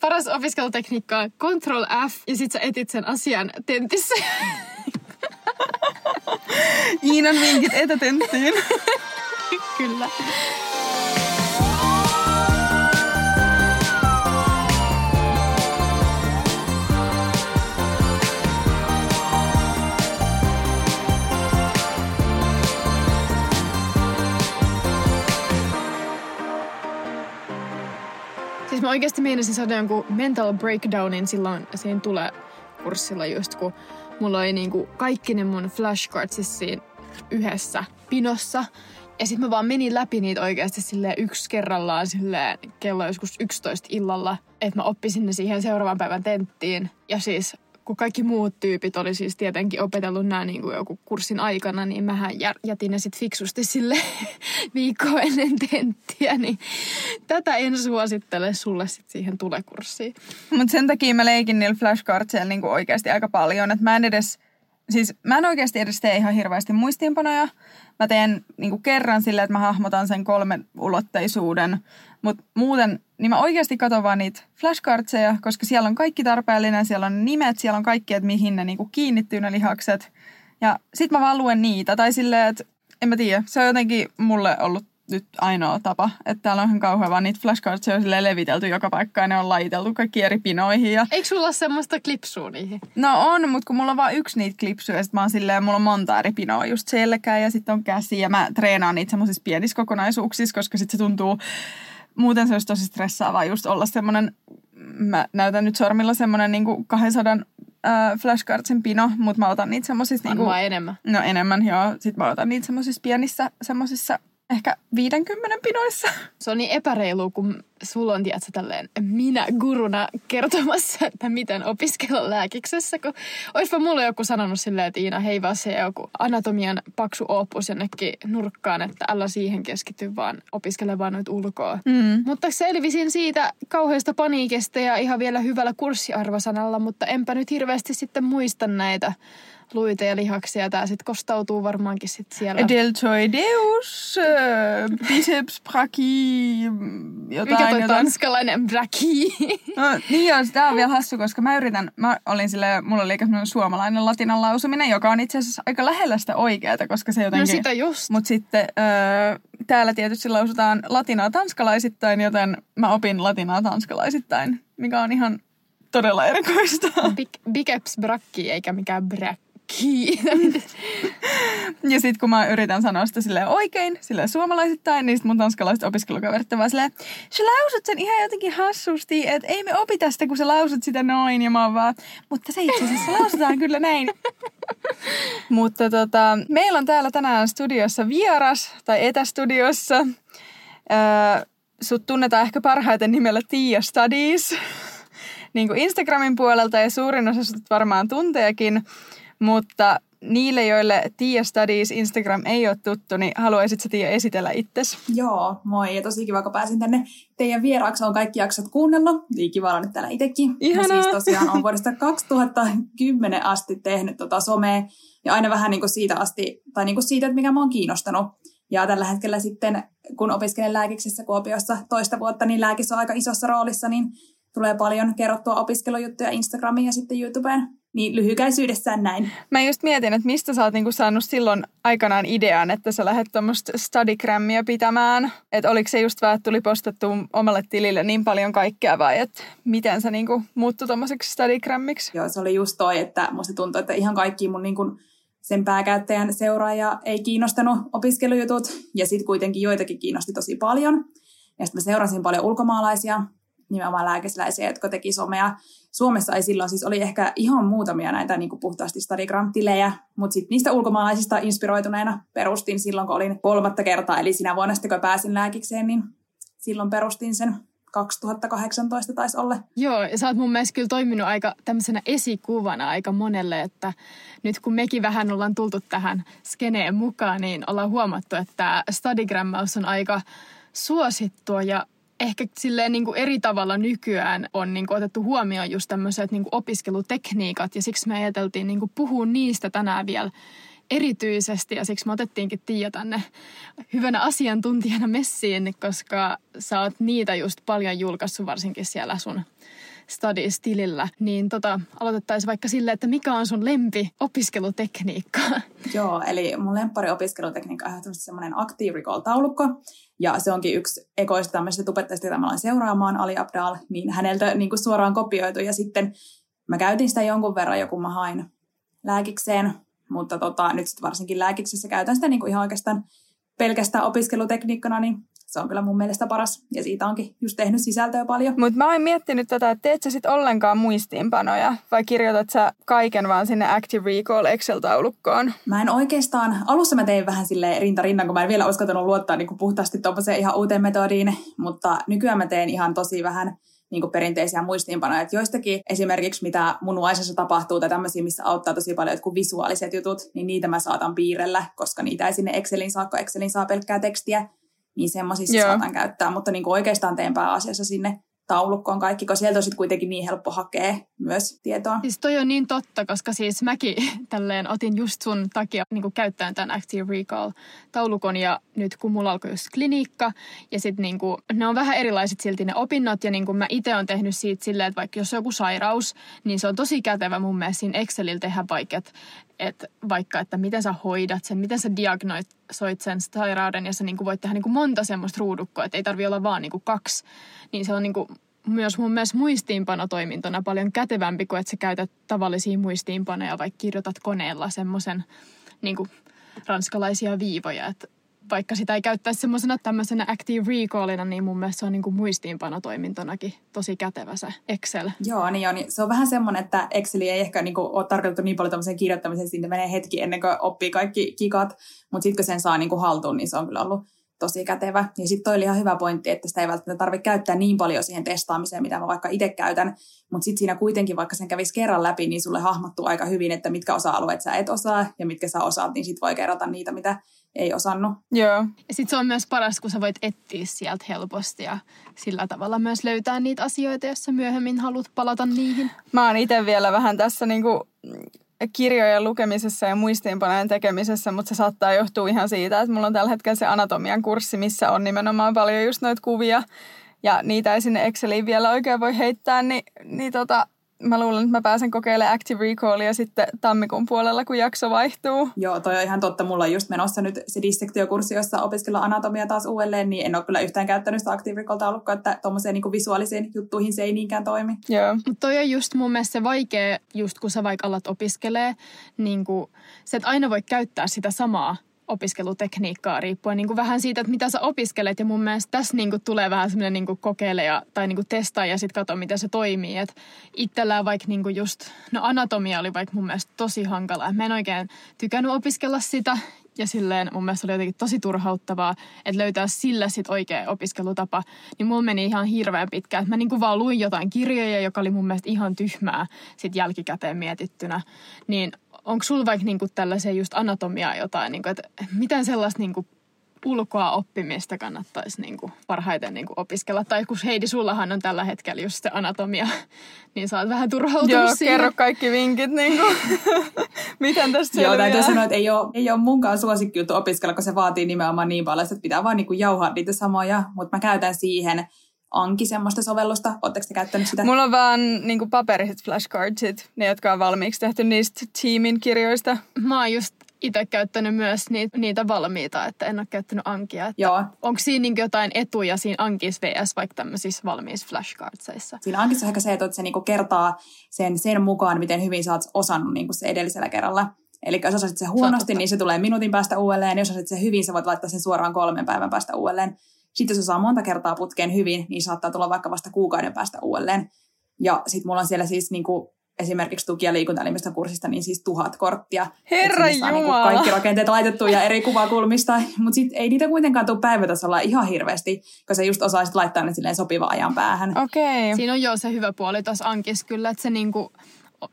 Paras opiskelutekniikka on Control F ja sit sä etit sen asian tentissä. Iinan vinkit etätenttiin. Kyllä. Siis mä oikeasti meinasin saada jonkun mental breakdownin silloin siinä tulee kurssilla just, kun mulla oli niinku kaikki ne mun flashcardsis siinä yhdessä pinossa. Ja sitten mä vaan menin läpi niitä oikeasti sille yksi kerrallaan sille kello joskus 11 illalla, että mä oppisin ne siihen seuraavan päivän tenttiin. Ja siis kun kaikki muut tyypit oli siis tietenkin opetellut nämä niin kuin joku kurssin aikana, niin mähän jätin ne sitten fiksusti sille viikkoa ennen tenttiä, niin tätä en suosittele sulle sitten siihen tulekurssiin. Mutta sen takia mä leikin niillä flashcardseilla niin oikeasti aika paljon, että mä en edes, siis mä en oikeasti edes tee ihan hirveästi muistiinpanoja. Mä teen niin kerran silleen, että mä hahmotan sen kolmen ulotteisuuden, mutta muuten, niin mä oikeasti katson vaan niitä flashcardseja, koska siellä on kaikki tarpeellinen, siellä on nimet, siellä on kaikki, että mihin ne niinku kiinnittyy ne lihakset. Ja sit mä vaan luen niitä, tai silleen, että en mä tiedä, se on jotenkin mulle ollut nyt ainoa tapa. Että täällä on ihan kauhean vaan niitä flashcardsia on levitelty joka paikkaan ja ne on laiteltu kaikki eri pinoihin. Ja... Eikö sulla ole semmoista klipsua niihin? No on, mutta kun mulla on vain yksi niitä klipsuja ja sit mä oon silleen, mulla on monta eri pinoa, just selkää ja sitten on käsi ja mä treenaan niitä semmoisissa pienissä kokonaisuuksissa, koska sitten se tuntuu muuten se olisi tosi stressaavaa just olla semmoinen, mä näytän nyt sormilla semmoinen niin 200 äh, flashcardsin pino, mutta mä otan niitä semmoisissa... Niin enemmän. No enemmän, joo. Sitten mä otan niitä semmoisissa pienissä semmoisissa ehkä 50 pinoissa. Se on niin epäreilu, kun sulla on, tiedätkö, tälleen minä guruna kertomassa, että miten opiskella lääkiksessä. Kun olisipa mulle joku sanonut silleen, että Iina, hei vaan se joku anatomian paksu opus jonnekin nurkkaan, että älä siihen keskity, vaan opiskele vaan noita ulkoa. Mm. Mutta selvisin siitä kauheasta paniikista ja ihan vielä hyvällä kurssiarvosanalla, mutta enpä nyt hirveästi sitten muista näitä luita ja lihaksia. Tämä sitten kostautuu varmaankin sit siellä. Deltoideus, äh, biceps brachii, jotain. Mikä toi jotain. tanskalainen brachii? No niin joo, tämä on vielä hassu, koska mä yritän, mä olin sille, mulla oli suomalainen latinan lausuminen, joka on itse asiassa aika lähellä sitä oikeaa, koska se jotenkin... No sitä just. Mutta sitten äh, täällä tietysti lausutaan latinaa tanskalaisittain, joten mä opin latinaa tanskalaisittain, mikä on ihan todella erikoista. biceps brachii eikä mikään brak ja sitten kun mä yritän sanoa sitä sille oikein, sille suomalaisittain, niin sitten mun tanskalaiset opiskelukaverit vaan silleen, sä lausut sen ihan jotenkin hassusti, että ei me opi tästä, kun sä lausut sitä noin. Ja mä oon vaan, mutta se itse asiassa lausutaan kyllä näin. mutta tota, meillä on täällä tänään studiossa vieras, tai etästudiossa. Öö, sut tunnetaan ehkä parhaiten nimellä Tia Studies. niin kuin Instagramin puolelta ja suurin osa sut varmaan tunteekin. Mutta niille, joille Tia Studies Instagram ei ole tuttu, niin haluaisitko Tia esitellä itsesi? Joo, moi ja tosi kiva, kun pääsin tänne teidän vieraaksi. Olen kaikki jaksot kuunnellut. Niin kiva olla nyt täällä itsekin. Ihanaa. Siis tosiaan on vuodesta 2010 asti tehnyt tota somea ja aina vähän niin kuin siitä asti, tai niin kuin siitä, että mikä mä oon kiinnostanut. Ja tällä hetkellä sitten, kun opiskelen lääkiksessä Kuopiossa toista vuotta, niin lääkis on aika isossa roolissa, niin tulee paljon kerrottua opiskelujuttuja Instagramiin ja sitten YouTubeen. Niin lyhykäisyydessään näin. Mä just mietin, että mistä sä oot niinku saanut silloin aikanaan idean, että sä lähdet tuommoista studigrammia pitämään. Että oliko se just vaan, että tuli postattu omalle tilille niin paljon kaikkea vai että miten sä niinku muuttui tuommoiseksi studigrammiksi? Joo, se oli just toi, että musta tuntui, että ihan kaikki mun niinku sen pääkäyttäjän seuraaja ei kiinnostanut opiskelujutut ja sitten kuitenkin joitakin kiinnosti tosi paljon. Ja sitten mä seurasin paljon ulkomaalaisia, nimenomaan lääkesläisiä, jotka teki somea. Suomessa ei silloin siis oli ehkä ihan muutamia näitä niin kuin puhtaasti stadigram-tilejä, mutta sitten niistä ulkomaalaisista inspiroituneena perustin silloin, kun olin kolmatta kertaa, eli sinä vuonna sitten, kun pääsin lääkikseen, niin silloin perustin sen 2018 taisi olla. Joo, ja sä oot mun mielestä kyllä toiminut aika tämmöisenä esikuvana aika monelle, että nyt kun mekin vähän ollaan tultu tähän skeneen mukaan, niin ollaan huomattu, että stadigrammaus on aika suosittua ja ehkä silleen niin kuin eri tavalla nykyään on niin kuin otettu huomioon just tämmöiset niin opiskelutekniikat. Ja siksi me ajateltiin niin kuin puhua niistä tänään vielä erityisesti. Ja siksi me otettiinkin Tiia tänne hyvänä asiantuntijana messiin, koska sä oot niitä just paljon julkaissut varsinkin siellä sun studies-tilillä, niin tota, aloitettaisiin vaikka sille, että mikä on sun lempi opiskelutekniikka? Joo, eli mun lemppari opiskelutekniikka on semmoinen Active Recall-taulukko, ja se onkin yksi ekoista tämmöisistä tubettajista, jota mä aloin seuraamaan, Ali Abdal, niin häneltä niin kuin suoraan kopioitu. Ja sitten mä käytin sitä jonkun verran, joku mä hain lääkikseen, mutta tota, nyt sitten varsinkin lääkiksessä käytän sitä niin kuin ihan oikeastaan pelkästään opiskelutekniikkana, niin se on kyllä mun mielestä paras. Ja siitä onkin just tehnyt sisältöä paljon. Mutta mä oon miettinyt tätä, että teet sä sit ollenkaan muistiinpanoja vai kirjoitat sä kaiken vaan sinne Active Recall Excel-taulukkoon? Mä en oikeastaan, alussa mä tein vähän sille rinta rinnan, kun mä en vielä uskaltanut luottaa niin kuin puhtaasti tuollaiseen ihan uuteen metodiin, mutta nykyään mä teen ihan tosi vähän niin kuin perinteisiä muistiinpanoja. Että joistakin esimerkiksi, mitä mun uaisessa tapahtuu tai tämmöisiä, missä auttaa tosi paljon jotkut visuaaliset jutut, niin niitä mä saatan piirrellä, koska niitä ei sinne Excelin saa, kun Excelin saa pelkkää tekstiä niin semmoisissa Joo. saatan käyttää, mutta niin kuin oikeastaan teen pääasiassa sinne taulukkoon kaikki, koska sieltä on sitten kuitenkin niin helppo hakea myös tietoa. Siis toi on niin totta, koska siis mäkin tälleen otin just sun takia niin käyttäen tämän Active Recall-taulukon ja nyt kun mulla alkoi just klinikka ja sitten niin ne on vähän erilaiset silti ne opinnot ja niin kuin mä itse on tehnyt siitä silleen, että vaikka jos on joku sairaus, niin se on tosi kätevä mun mielestä siinä Excelillä tehdä vaikka, että että vaikka, että miten sä hoidat sen, miten sä diagnosoit sen sairauden ja sä niin kuin voit tehdä niin kuin monta semmoista ruudukkoa, että ei tarvi olla vaan niin kuin kaksi, niin se on niin kuin myös mun mielestä muistiinpanotoimintona paljon kätevämpi kuin että sä käytät tavallisia muistiinpanoja, vaikka kirjoitat koneella semmoisen niin ranskalaisia viivoja, että vaikka sitä ei käyttäisi semmoisena tämmöisenä active recallina, niin mun mielestä se on niin kuin muistiinpanotoimintonakin tosi kätevä se Excel. Joo, niin on. Se on vähän semmoinen, että Exceli ei ehkä niin kuin ole tarkoitettu niin paljon tämmöiseen kirjoittamiseen, sinne menee hetki ennen kuin oppii kaikki kikat, mutta sitten kun sen saa niin kuin haltuun, niin se on kyllä ollut tosi kätevä. Ja sitten toi oli ihan hyvä pointti, että sitä ei välttämättä tarvitse käyttää niin paljon siihen testaamiseen, mitä mä vaikka itse käytän. Mutta sitten siinä kuitenkin, vaikka sen kävisi kerran läpi, niin sulle hahmottuu aika hyvin, että mitkä osa-alueet sä et osaa ja mitkä sä osaat, niin sitten voi kerrata niitä, mitä ei osannut. Joo. Ja sitten se on myös paras, kun sä voit etsiä sieltä helposti ja sillä tavalla myös löytää niitä asioita, jos sä myöhemmin haluat palata niihin. Mä oon itse vielä vähän tässä niinku kirjojen lukemisessa ja muistiinpanojen tekemisessä, mutta se saattaa johtua ihan siitä, että mulla on tällä hetkellä se anatomian kurssi, missä on nimenomaan paljon just noita kuvia ja niitä ei sinne Exceliin vielä oikein voi heittää, niin, niin tota, mä luulen, että mä pääsen kokeilemaan Active Recallia sitten tammikuun puolella, kun jakso vaihtuu. Joo, toi on ihan totta. Mulla on just menossa nyt se dissektiokurssi, jossa opiskellaan anatomia taas uudelleen, niin en ole kyllä yhtään käyttänyt sitä Active Recall-taulukkoa, että tuommoiseen niin visuaalisiin juttuihin se ei niinkään toimi. Joo. Mutta toi on just mun mielestä se vaikea, just kun sä vaikka alat opiskelee, niin kuin, se et aina voi käyttää sitä samaa opiskelutekniikkaa riippuen niin kuin vähän siitä, että mitä sä opiskelet. Ja mun mielestä tässä niin kuin tulee vähän semmoinen niin kuin kokeileja tai niin kuin testaa ja sitten katso, miten se toimii. Et itsellään vaikka niin kuin just, no anatomia oli vaikka mun mielestä tosi hankala. Mä en oikein tykännyt opiskella sitä ja silleen mun mielestä oli jotenkin tosi turhauttavaa, että löytää sillä sit oikea opiskelutapa. Niin mulla meni ihan hirveän pitkään. Mä niinku vaan luin jotain kirjoja, joka oli mun mielestä ihan tyhmää sit jälkikäteen mietittynä. Niin onko sulla vaikka niinku tällaisia just anatomiaa jotain, niinku, että miten sellaista niinku ulkoa oppimista kannattaisi niinku parhaiten niinku opiskella? Tai kun Heidi, sullahan on tällä hetkellä just se anatomia, niin sä oot vähän turhautunut Joo, siihen. kerro kaikki vinkit, niinku. miten tästä selviää? Joo, täytyy sanoa, että ei ole, ei ole munkaan suosikki juttu opiskella, kun se vaatii nimenomaan niin paljon, että pitää vaan niinku jauhaa niitä samoja, mutta mä käytän siihen – Anki semmoista sovellusta. Oletteko te käyttänyt sitä? Mulla on vaan niin paperiset flashcardsit, ne jotka on valmiiksi tehty niistä tiimin kirjoista. Mä oon just itse käyttänyt myös niitä, niitä valmiita, että en ole käyttänyt Ankia. Että Joo. Onko siinä niin jotain etuja siinä Ankis vs. vaikka tämmöisissä valmiissa flashcardseissa? Siinä Ankissa on ehkä se, että se niinku kertaa sen, sen mukaan, miten hyvin sä oot osannut niinku se edellisellä kerralla. Eli jos osasit se huonosti, niin se tulee minuutin päästä uudelleen. Jos osasit se hyvin, sä voit laittaa sen suoraan kolmen päivän päästä uudelleen. Sitten jos saa monta kertaa putkeen hyvin, niin saattaa tulla vaikka vasta kuukauden päästä uudelleen. Ja sitten mulla on siellä siis niin kuin esimerkiksi tuki- ja liikuntaelimistön kurssista, niin siis tuhat korttia. Herra niin kaikki rakenteet laitettu ja eri kuvakulmista, mutta sitten ei niitä kuitenkaan tule päivätasolla ihan hirveästi, kun sä just osaisit laittaa ne silleen sopivan ajan päähän. Okei. Okay. Siinä on jo se hyvä puoli tuossa Ankis kyllä, että se niinku,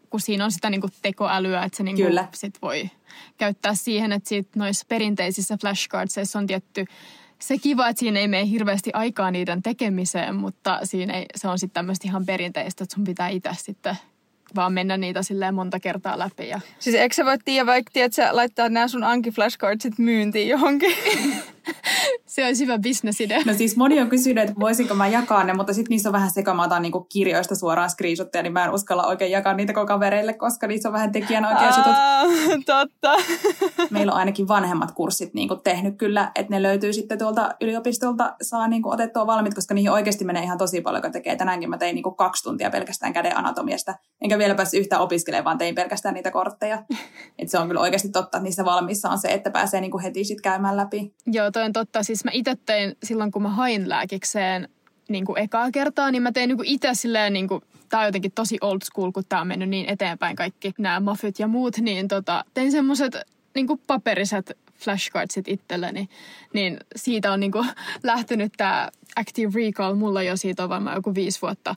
kun siinä on sitä niinku tekoälyä, että se niinku sit voi käyttää siihen, että sit noissa perinteisissä flashcardseissa on tietty se kiva, että siinä ei mene hirveästi aikaa niiden tekemiseen, mutta siinä ei, se on sitten tämmöistä ihan perinteistä, että sun pitää itse sitten vaan mennä niitä silleen monta kertaa läpi. Ja... Siis eikö sä voi tiedä vaikka, tiedät, sä laittaa nämä sun Anki flashcardsit myyntiin johonkin? Se olisi hyvä bisnesidea. No siis moni on kysynyt, että voisinko mä jakaa ne, mutta sitten niissä on vähän sekamataan niinku kirjoista suoraan screenshotteja, niin mä en uskalla oikein jakaa niitä koko kavereille, koska niissä on vähän tekijänoikeusjutut. totta. Meillä on ainakin vanhemmat kurssit niinku tehnyt kyllä, että ne löytyy sitten tuolta yliopistolta, saa niinku otettua valmiit, koska niihin oikeasti menee ihan tosi paljon, kun tekee. Tänäänkin mä tein niinku kaksi tuntia pelkästään käden anatomiasta, enkä vielä päässyt yhtään opiskelemaan, vaan tein pelkästään niitä kortteja. Et se on kyllä oikeasti totta, että niissä valmissa on se, että pääsee niinku heti sit käymään läpi. Joo, toi on totta. Siis mä itse tein silloin, kun mä hain lääkikseen niin kuin ekaa kertaa, niin mä tein niin itse silleen, niin kuin, tää on jotenkin tosi old school, kun tää on mennyt niin eteenpäin kaikki nämä muffit ja muut, niin tota, tein semmoset niin kuin paperiset flashcardsit itselleni, niin siitä on niin kuin lähtenyt tämä Active Recall, mulla jo siitä on varmaan joku viisi vuotta,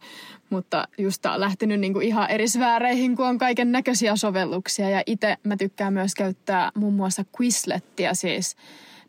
mutta just tää on lähtenyt niin kuin ihan eri sfääreihin, kun on kaiken näköisiä sovelluksia ja itse mä tykkään myös käyttää muun muassa Quizlettia siis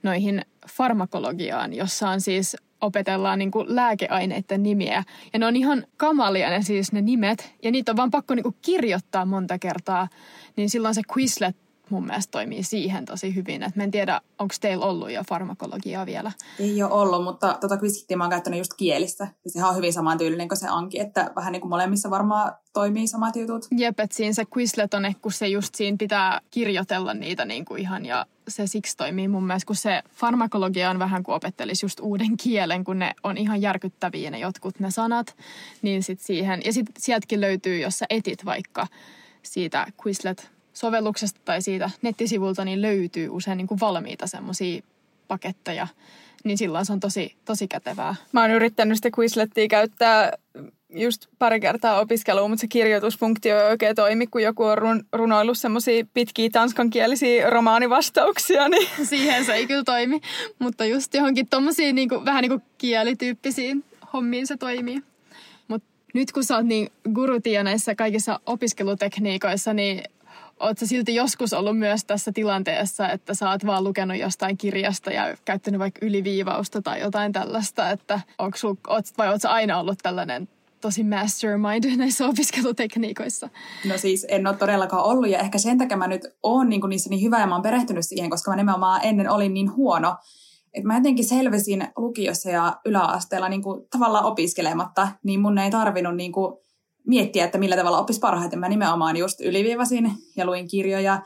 noihin farmakologiaan, jossa on siis opetellaan niin kuin lääkeaineiden nimiä. Ja ne on ihan kamalia ne siis ne nimet, ja niitä on vaan pakko niin kuin kirjoittaa monta kertaa. Niin silloin se Quizlet mun mielestä toimii siihen tosi hyvin. Et mä en tiedä, onko teillä ollut jo farmakologiaa vielä? Ei ole ollut, mutta tota Quizlettia mä oon käyttänyt just kielistä. Ja sehän on hyvin samantyylinen kuin se Anki, että vähän niin kuin molemmissa varmaan toimii samat jutut. Jep, että siinä se Quizlet on, kun se just siinä pitää kirjoitella niitä niin kuin ihan ja se siksi toimii mun mielestä, kun se farmakologia on vähän kuin opettelisi just uuden kielen, kun ne on ihan järkyttäviä ne jotkut ne sanat, niin sit siihen, ja sitten sieltäkin löytyy, jos sä etit vaikka siitä Quizlet sovelluksesta tai siitä nettisivulta, niin löytyy usein niin kuin valmiita semmoisia paketteja, niin silloin se on tosi, tosi kätevää. Mä oon yrittänyt sitä Quizlettiä käyttää just pari kertaa opiskeluun, mutta se kirjoitusfunktio ei oikein toimi, kun joku on run, runoillut semmoisia pitkiä tanskankielisiä romaanivastauksia. Niin. Siihen se ei kyllä toimi, mutta just johonkin tommosiin niin kuin, vähän niin kuin kielityyppisiin hommiin se toimii. Mutta nyt kun sä oot niin gurutia näissä kaikissa opiskelutekniikoissa, niin Oletko silti joskus ollut myös tässä tilanteessa, että sä oot vaan lukenut jostain kirjasta ja käyttänyt vaikka yliviivausta tai jotain tällaista, että onko sul, oot, vai ootko aina ollut tällainen tosi mastermind näissä opiskelutekniikoissa? No siis en ole todellakaan ollut ja ehkä sen takia mä nyt oon niin niissä niin hyvä ja mä oon perehtynyt siihen, koska mä nimenomaan ennen olin niin huono, että mä jotenkin selvisin lukiossa ja yläasteella niin kuin tavallaan opiskelematta, niin mun ei tarvinnut niin kuin miettiä, että millä tavalla oppisi parhaiten. Mä nimenomaan just yliviivasin ja luin kirjoja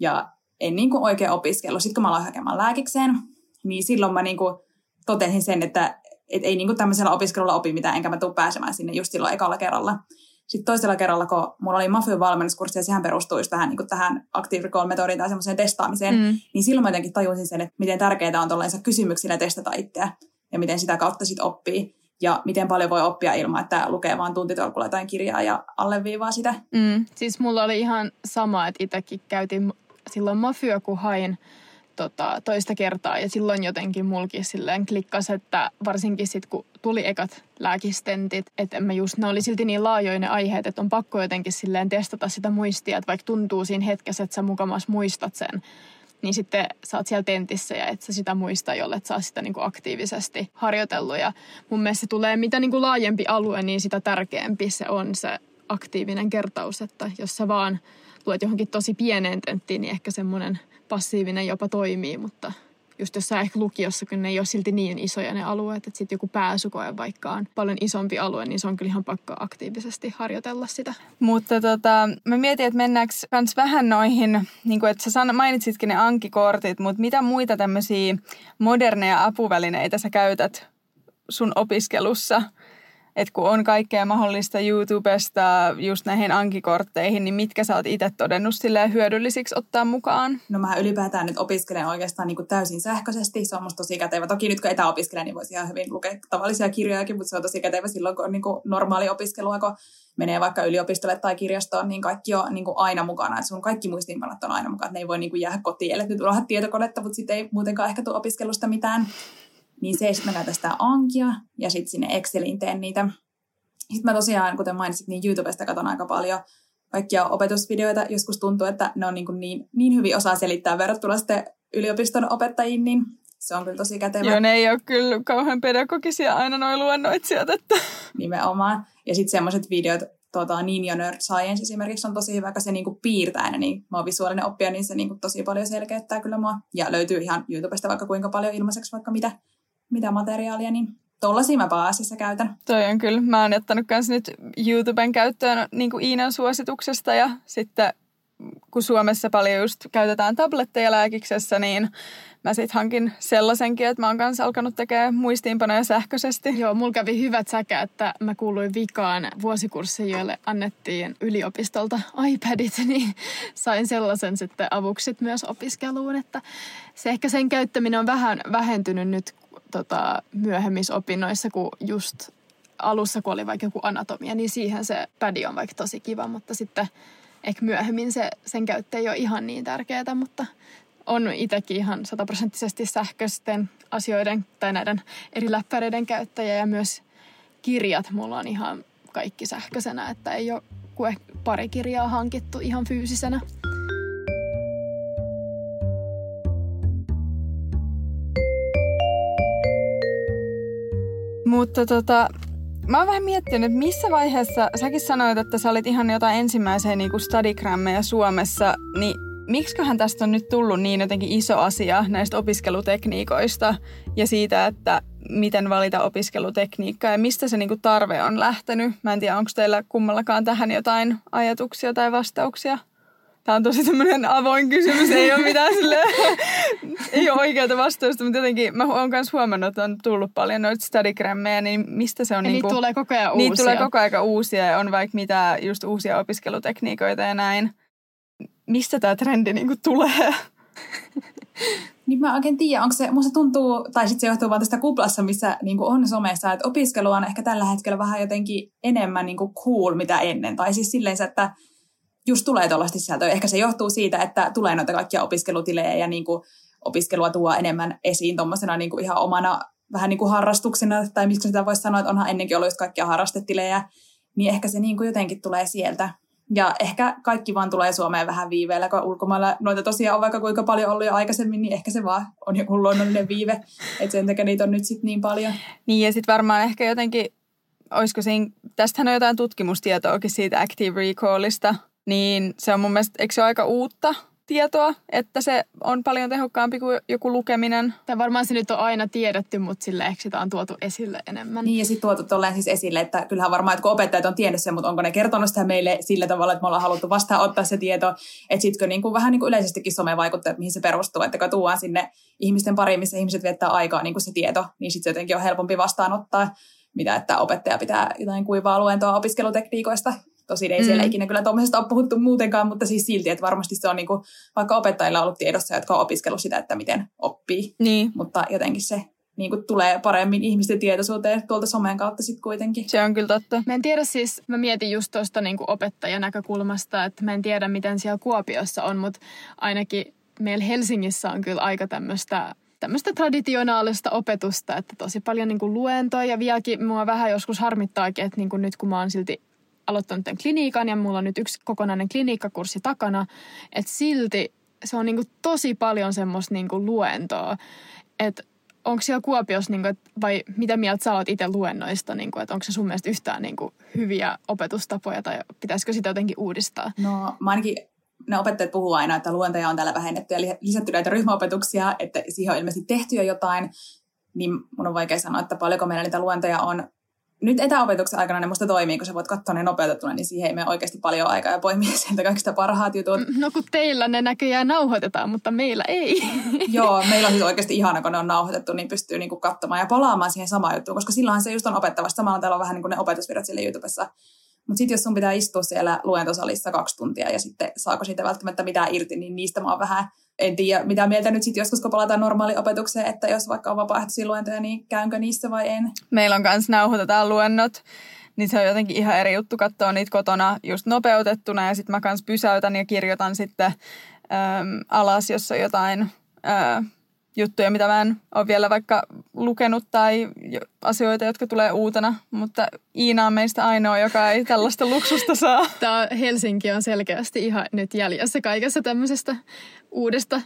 ja en niin kuin oikein opiskellut. Sitten kun mä aloin hakemaan lääkikseen, niin silloin mä niin kuin totesin sen, että et ei niin kuin tämmöisellä opiskelulla opi mitään, enkä mä tule pääsemään sinne just silloin ekalla kerralla. Sitten toisella kerralla, kun mulla oli Mafyyn valmennuskurssi ja sehän perustui just tähän, niin tähän Active Recall-metodiin tai semmoiseen testaamiseen, mm. niin silloin mä jotenkin tajusin sen, että miten tärkeää on tuollaisessa kysymyksillä testata itseä ja miten sitä kautta sitten oppii ja miten paljon voi oppia ilman, että lukee vaan tuntitolkulla jotain kirjaa ja alleviivaa sitä. Mm. Siis mulla oli ihan sama, että itsekin käytin silloin Mafyö, kun hain tota, toista kertaa. Ja silloin jotenkin mulkin silleen klikkas, että varsinkin sitten kun tuli ekat lääkistentit, että mä just, ne oli silti niin laajoja ne aiheet, että on pakko jotenkin silleen testata sitä muistia, että vaikka tuntuu siinä hetkessä, että sä mukamas muistat sen, niin sitten sä oot siellä tentissä ja et sä sitä muista, jolle sä sitä niin kuin aktiivisesti harjoitellut. Ja mun mielestä se tulee, mitä niin kuin laajempi alue, niin sitä tärkeämpi se on se aktiivinen kertaus, että jos sä vaan luet johonkin tosi pieneen tenttiin, niin ehkä semmoinen passiivinen jopa toimii, mutta just jossain ehkä lukiossa, kun ne ei ole silti niin isoja ne alueet, että sitten joku pääsykoe vaikka on paljon isompi alue, niin se on kyllä ihan pakko aktiivisesti harjoitella sitä. Mutta tota, mä mietin, että mennäänkö kans vähän noihin, niin kuin, että sä mainitsitkin ne ankikortit, mutta mitä muita tämmöisiä moderneja apuvälineitä sä käytät sun opiskelussa – että kun on kaikkea mahdollista YouTubesta just näihin ankikortteihin, niin mitkä sä oot itse todennut hyödyllisiksi ottaa mukaan? No mä ylipäätään nyt opiskelen oikeastaan niin kuin täysin sähköisesti. Se on musta tosi kätevä. Toki nyt kun etäopiskelen, niin voisi ihan hyvin lukea tavallisia kirjojakin, mutta se on tosi kätevä silloin, kun on niin kuin normaali opiskelua, kun menee vaikka yliopistolle tai kirjastoon, niin kaikki on niin kuin aina mukana. Että sun kaikki muistiinpanot on aina mukana. Ne ei voi niin kuin jäädä kotiin, että nyt tietokonetta, mutta sitten ei muutenkaan ehkä tule opiskelusta mitään. Niin se, sitten mä käytän sitä Ankia ja sitten sinne Exceliin teen niitä. Sitten mä tosiaan, kuten mainitsit, niin YouTubesta katon aika paljon kaikkia opetusvideoita. Joskus tuntuu, että ne on niin, kuin niin, niin hyvin osaa selittää verrattuna sitten yliopiston opettajiin, niin se on kyllä tosi kätevä. Joo, ne ei ole kyllä kauhean pedagogisia aina noin luennoitsijat. Että. Nimenomaan. Ja sitten semmoiset videot, tuota, Ninja Nerd Science esimerkiksi on tosi hyvä, kun se niinku piirtää ne, niin mä oon visuaalinen oppija, niin se niinku tosi paljon selkeyttää kyllä mua. Ja löytyy ihan YouTubesta vaikka kuinka paljon ilmaiseksi vaikka mitä mitä materiaalia, niin tollasia mä pääasiassa käytän. Toi on kyllä. Mä oon ottanut myös nyt YouTuben käyttöön niin kuin Iinan suosituksesta ja sitten kun Suomessa paljon just käytetään tabletteja lääkiksessä, niin mä sitten hankin sellaisenkin, että mä oon kanssa alkanut tekemään muistiinpanoja sähköisesti. Joo, mulla kävi hyvät säkä, että mä kuuluin vikaan vuosikurssiin, joille annettiin yliopistolta iPadit, niin sain sellaisen sitten avuksit myös opiskeluun, että se ehkä sen käyttäminen on vähän vähentynyt nyt tota, myöhemmissä opinnoissa, kun just alussa, kun oli vaikka joku anatomia, niin siihen se pädi on vaikka tosi kiva, mutta sitten ehkä myöhemmin se, sen käyttö ei ole ihan niin tärkeää, mutta on itsekin ihan sataprosenttisesti sähköisten asioiden tai näiden eri läppäreiden käyttäjä ja myös kirjat mulla on ihan kaikki sähköisenä, että ei ole kuin pari kirjaa hankittu ihan fyysisenä. Mutta tota, mä oon vähän miettinyt, että missä vaiheessa, säkin sanoit, että sä olit ihan jotain ensimmäisiä niin kuin studigrammeja Suomessa, niin miksiköhän tästä on nyt tullut niin jotenkin iso asia näistä opiskelutekniikoista ja siitä, että miten valita opiskelutekniikkaa ja mistä se niinku tarve on lähtenyt. Mä en tiedä, onko teillä kummallakaan tähän jotain ajatuksia tai vastauksia? Tämä on tosi tämmöinen avoin kysymys, ei ole mitään sille, ei ole oikeaa vastausta, mutta jotenkin mä oon myös huomannut, että on tullut paljon noita studigrammeja, niin mistä se on? Niin niitä tulee koko ajan uusia. Niitä tulee koko ajan uusia ja on vaikka mitä just uusia opiskelutekniikoita ja näin. Mistä tämä trendi niinku tulee? Niin mä oikein tiedä, onko se, musta tuntuu, tai sitten se johtuu vaan tästä kuplassa, missä niin on somessa, että opiskelu on ehkä tällä hetkellä vähän jotenkin enemmän niin cool mitä ennen. Tai siis silleen, että just tulee tuollaista sisältöä. Ehkä se johtuu siitä, että tulee noita kaikkia opiskelutilejä ja niin kuin opiskelua tuo enemmän esiin tuommoisena niin ihan omana vähän niin kuin harrastuksena, tai miksi sitä voisi sanoa, että onhan ennenkin ollut just kaikkia harrastetilejä, niin ehkä se niin kuin jotenkin tulee sieltä. Ja ehkä kaikki vaan tulee Suomeen vähän viiveellä, kun ulkomailla noita tosiaan on vaikka kuinka paljon ollut jo aikaisemmin, niin ehkä se vaan on joku luonnollinen viive, että sen takia niitä on nyt sitten niin paljon. Niin ja sitten varmaan ehkä jotenkin, olisiko siinä, tästähän on jotain tutkimustietoakin siitä Active Recallista, niin se on mun mielestä, eikö se ole aika uutta tietoa, että se on paljon tehokkaampi kuin joku lukeminen. Tai varmaan se nyt on aina tiedetty, mutta sille ehkä sitä on tuotu esille enemmän. Niin ja sitten tuotu tolleen siis esille, että kyllähän varmaan, että kun opettajat on tiennyt sen, mutta onko ne kertonut sitä meille sillä tavalla, että me ollaan haluttu vastaanottaa se tieto, että sitkö niin kuin, vähän niin kuin yleisestikin some vaikuttaa, että mihin se perustuu, että kun tuodaan sinne ihmisten pariin, missä ihmiset viettää aikaa niin kuin se tieto, niin sitten se jotenkin on helpompi vastaanottaa mitä että opettaja pitää jotain kuivaa luentoa opiskelutekniikoista, Tosin ei mm. siellä ikinä kyllä tuommoisesta ole puhuttu muutenkaan, mutta siis silti, että varmasti se on niin kuin, vaikka opettajilla on ollut tiedossa, jotka on opiskellut sitä, että miten oppii. Niin. Mutta jotenkin se niin kuin tulee paremmin ihmisten tietoisuuteen tuolta somen kautta sitten kuitenkin. Se on kyllä totta. Mä en tiedä siis, mä mietin just tuosta niin opettajan näkökulmasta, että mä en tiedä miten siellä Kuopiossa on, mutta ainakin meillä Helsingissä on kyllä aika tämmöistä tämmöistä traditionaalista opetusta, että tosi paljon niin kuin luentoja ja vieläkin mua vähän joskus harmittaakin, että niin kuin nyt kun mä oon silti aloittanut tämän kliniikan ja mulla on nyt yksi kokonainen kliniikkakurssi takana, että silti se on niinku tosi paljon semmoista niinku luentoa, että onko siellä Kuopiossa, niinku, vai mitä mieltä sä oot itse luennoista, niinku, että onko se sun mielestä yhtään niinku, hyviä opetustapoja tai pitäisikö sitä jotenkin uudistaa? No mä ainakin ne opettajat puhuu aina, että luentoja on täällä vähennetty ja lisätty näitä ryhmäopetuksia, että siihen on ilmeisesti tehty jo jotain, niin mun on vaikea sanoa, että paljonko meillä niitä luentoja on nyt etäopetuksen aikana ne musta toimii, kun sä voit katsoa ne nopeutettuna, niin siihen ei mene oikeasti paljon aikaa ja poimia sieltä kaikista parhaat jutut. No kun teillä ne näköjään nauhoitetaan, mutta meillä ei. Joo, meillä on siis oikeasti ihana, kun ne on nauhoitettu, niin pystyy niinku katsomaan ja palaamaan siihen samaan juttuun, koska silloinhan se just on opettavasta. Samalla täällä on vähän niin kuin ne opetusvirrat siellä YouTubessa. Mutta sitten jos sun pitää istua siellä luentosalissa kaksi tuntia ja sitten saako siitä välttämättä mitään irti, niin niistä mä oon vähän en tiedä, mitä mieltä nyt sitten joskus, kun palataan normaaliopetukseen, että jos vaikka on vapaaehtoisia luentoja, niin käynkö niissä vai en? Meillä on myös nauhoitetaan luennot, niin se on jotenkin ihan eri juttu katsoa niitä kotona just nopeutettuna ja sitten mä kans pysäytän ja kirjoitan sitten äm, alas, jos on jotain ää, juttuja, mitä mä en ole vielä vaikka lukenut tai asioita, jotka tulee uutena, mutta Iina on meistä ainoa, joka ei tällaista luksusta saa. Tämä Helsinki on selkeästi ihan nyt jäljessä kaikessa tämmöisestä uudesta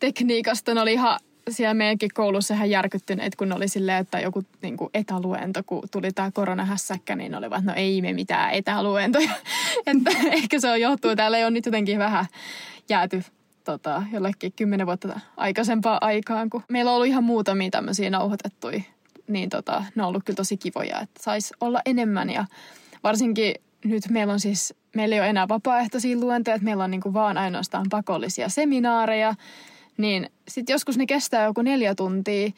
tekniikasta. Ne oli ihan siellä meidänkin koulussa ihan järkyttyneet, kun oli silleen, että joku niin kuin etäluento, kun tuli tämä koronahässäkkä, niin olivat, no ei me mitään etäluentoja. että ehkä se on johtuu, täällä ei ole nyt jotenkin vähän jääty tota, jollekin kymmenen vuotta aikaisempaa aikaan, kun meillä on ollut ihan muutamia tämmöisiä nauhoitettuja, niin tota, ne on ollut kyllä tosi kivoja, että saisi olla enemmän. Ja varsinkin nyt meillä on siis, meillä ei ole enää vapaaehtoisia luentoja, meillä on niin kuin vaan ainoastaan pakollisia seminaareja, niin sitten joskus ne kestää joku neljä tuntia,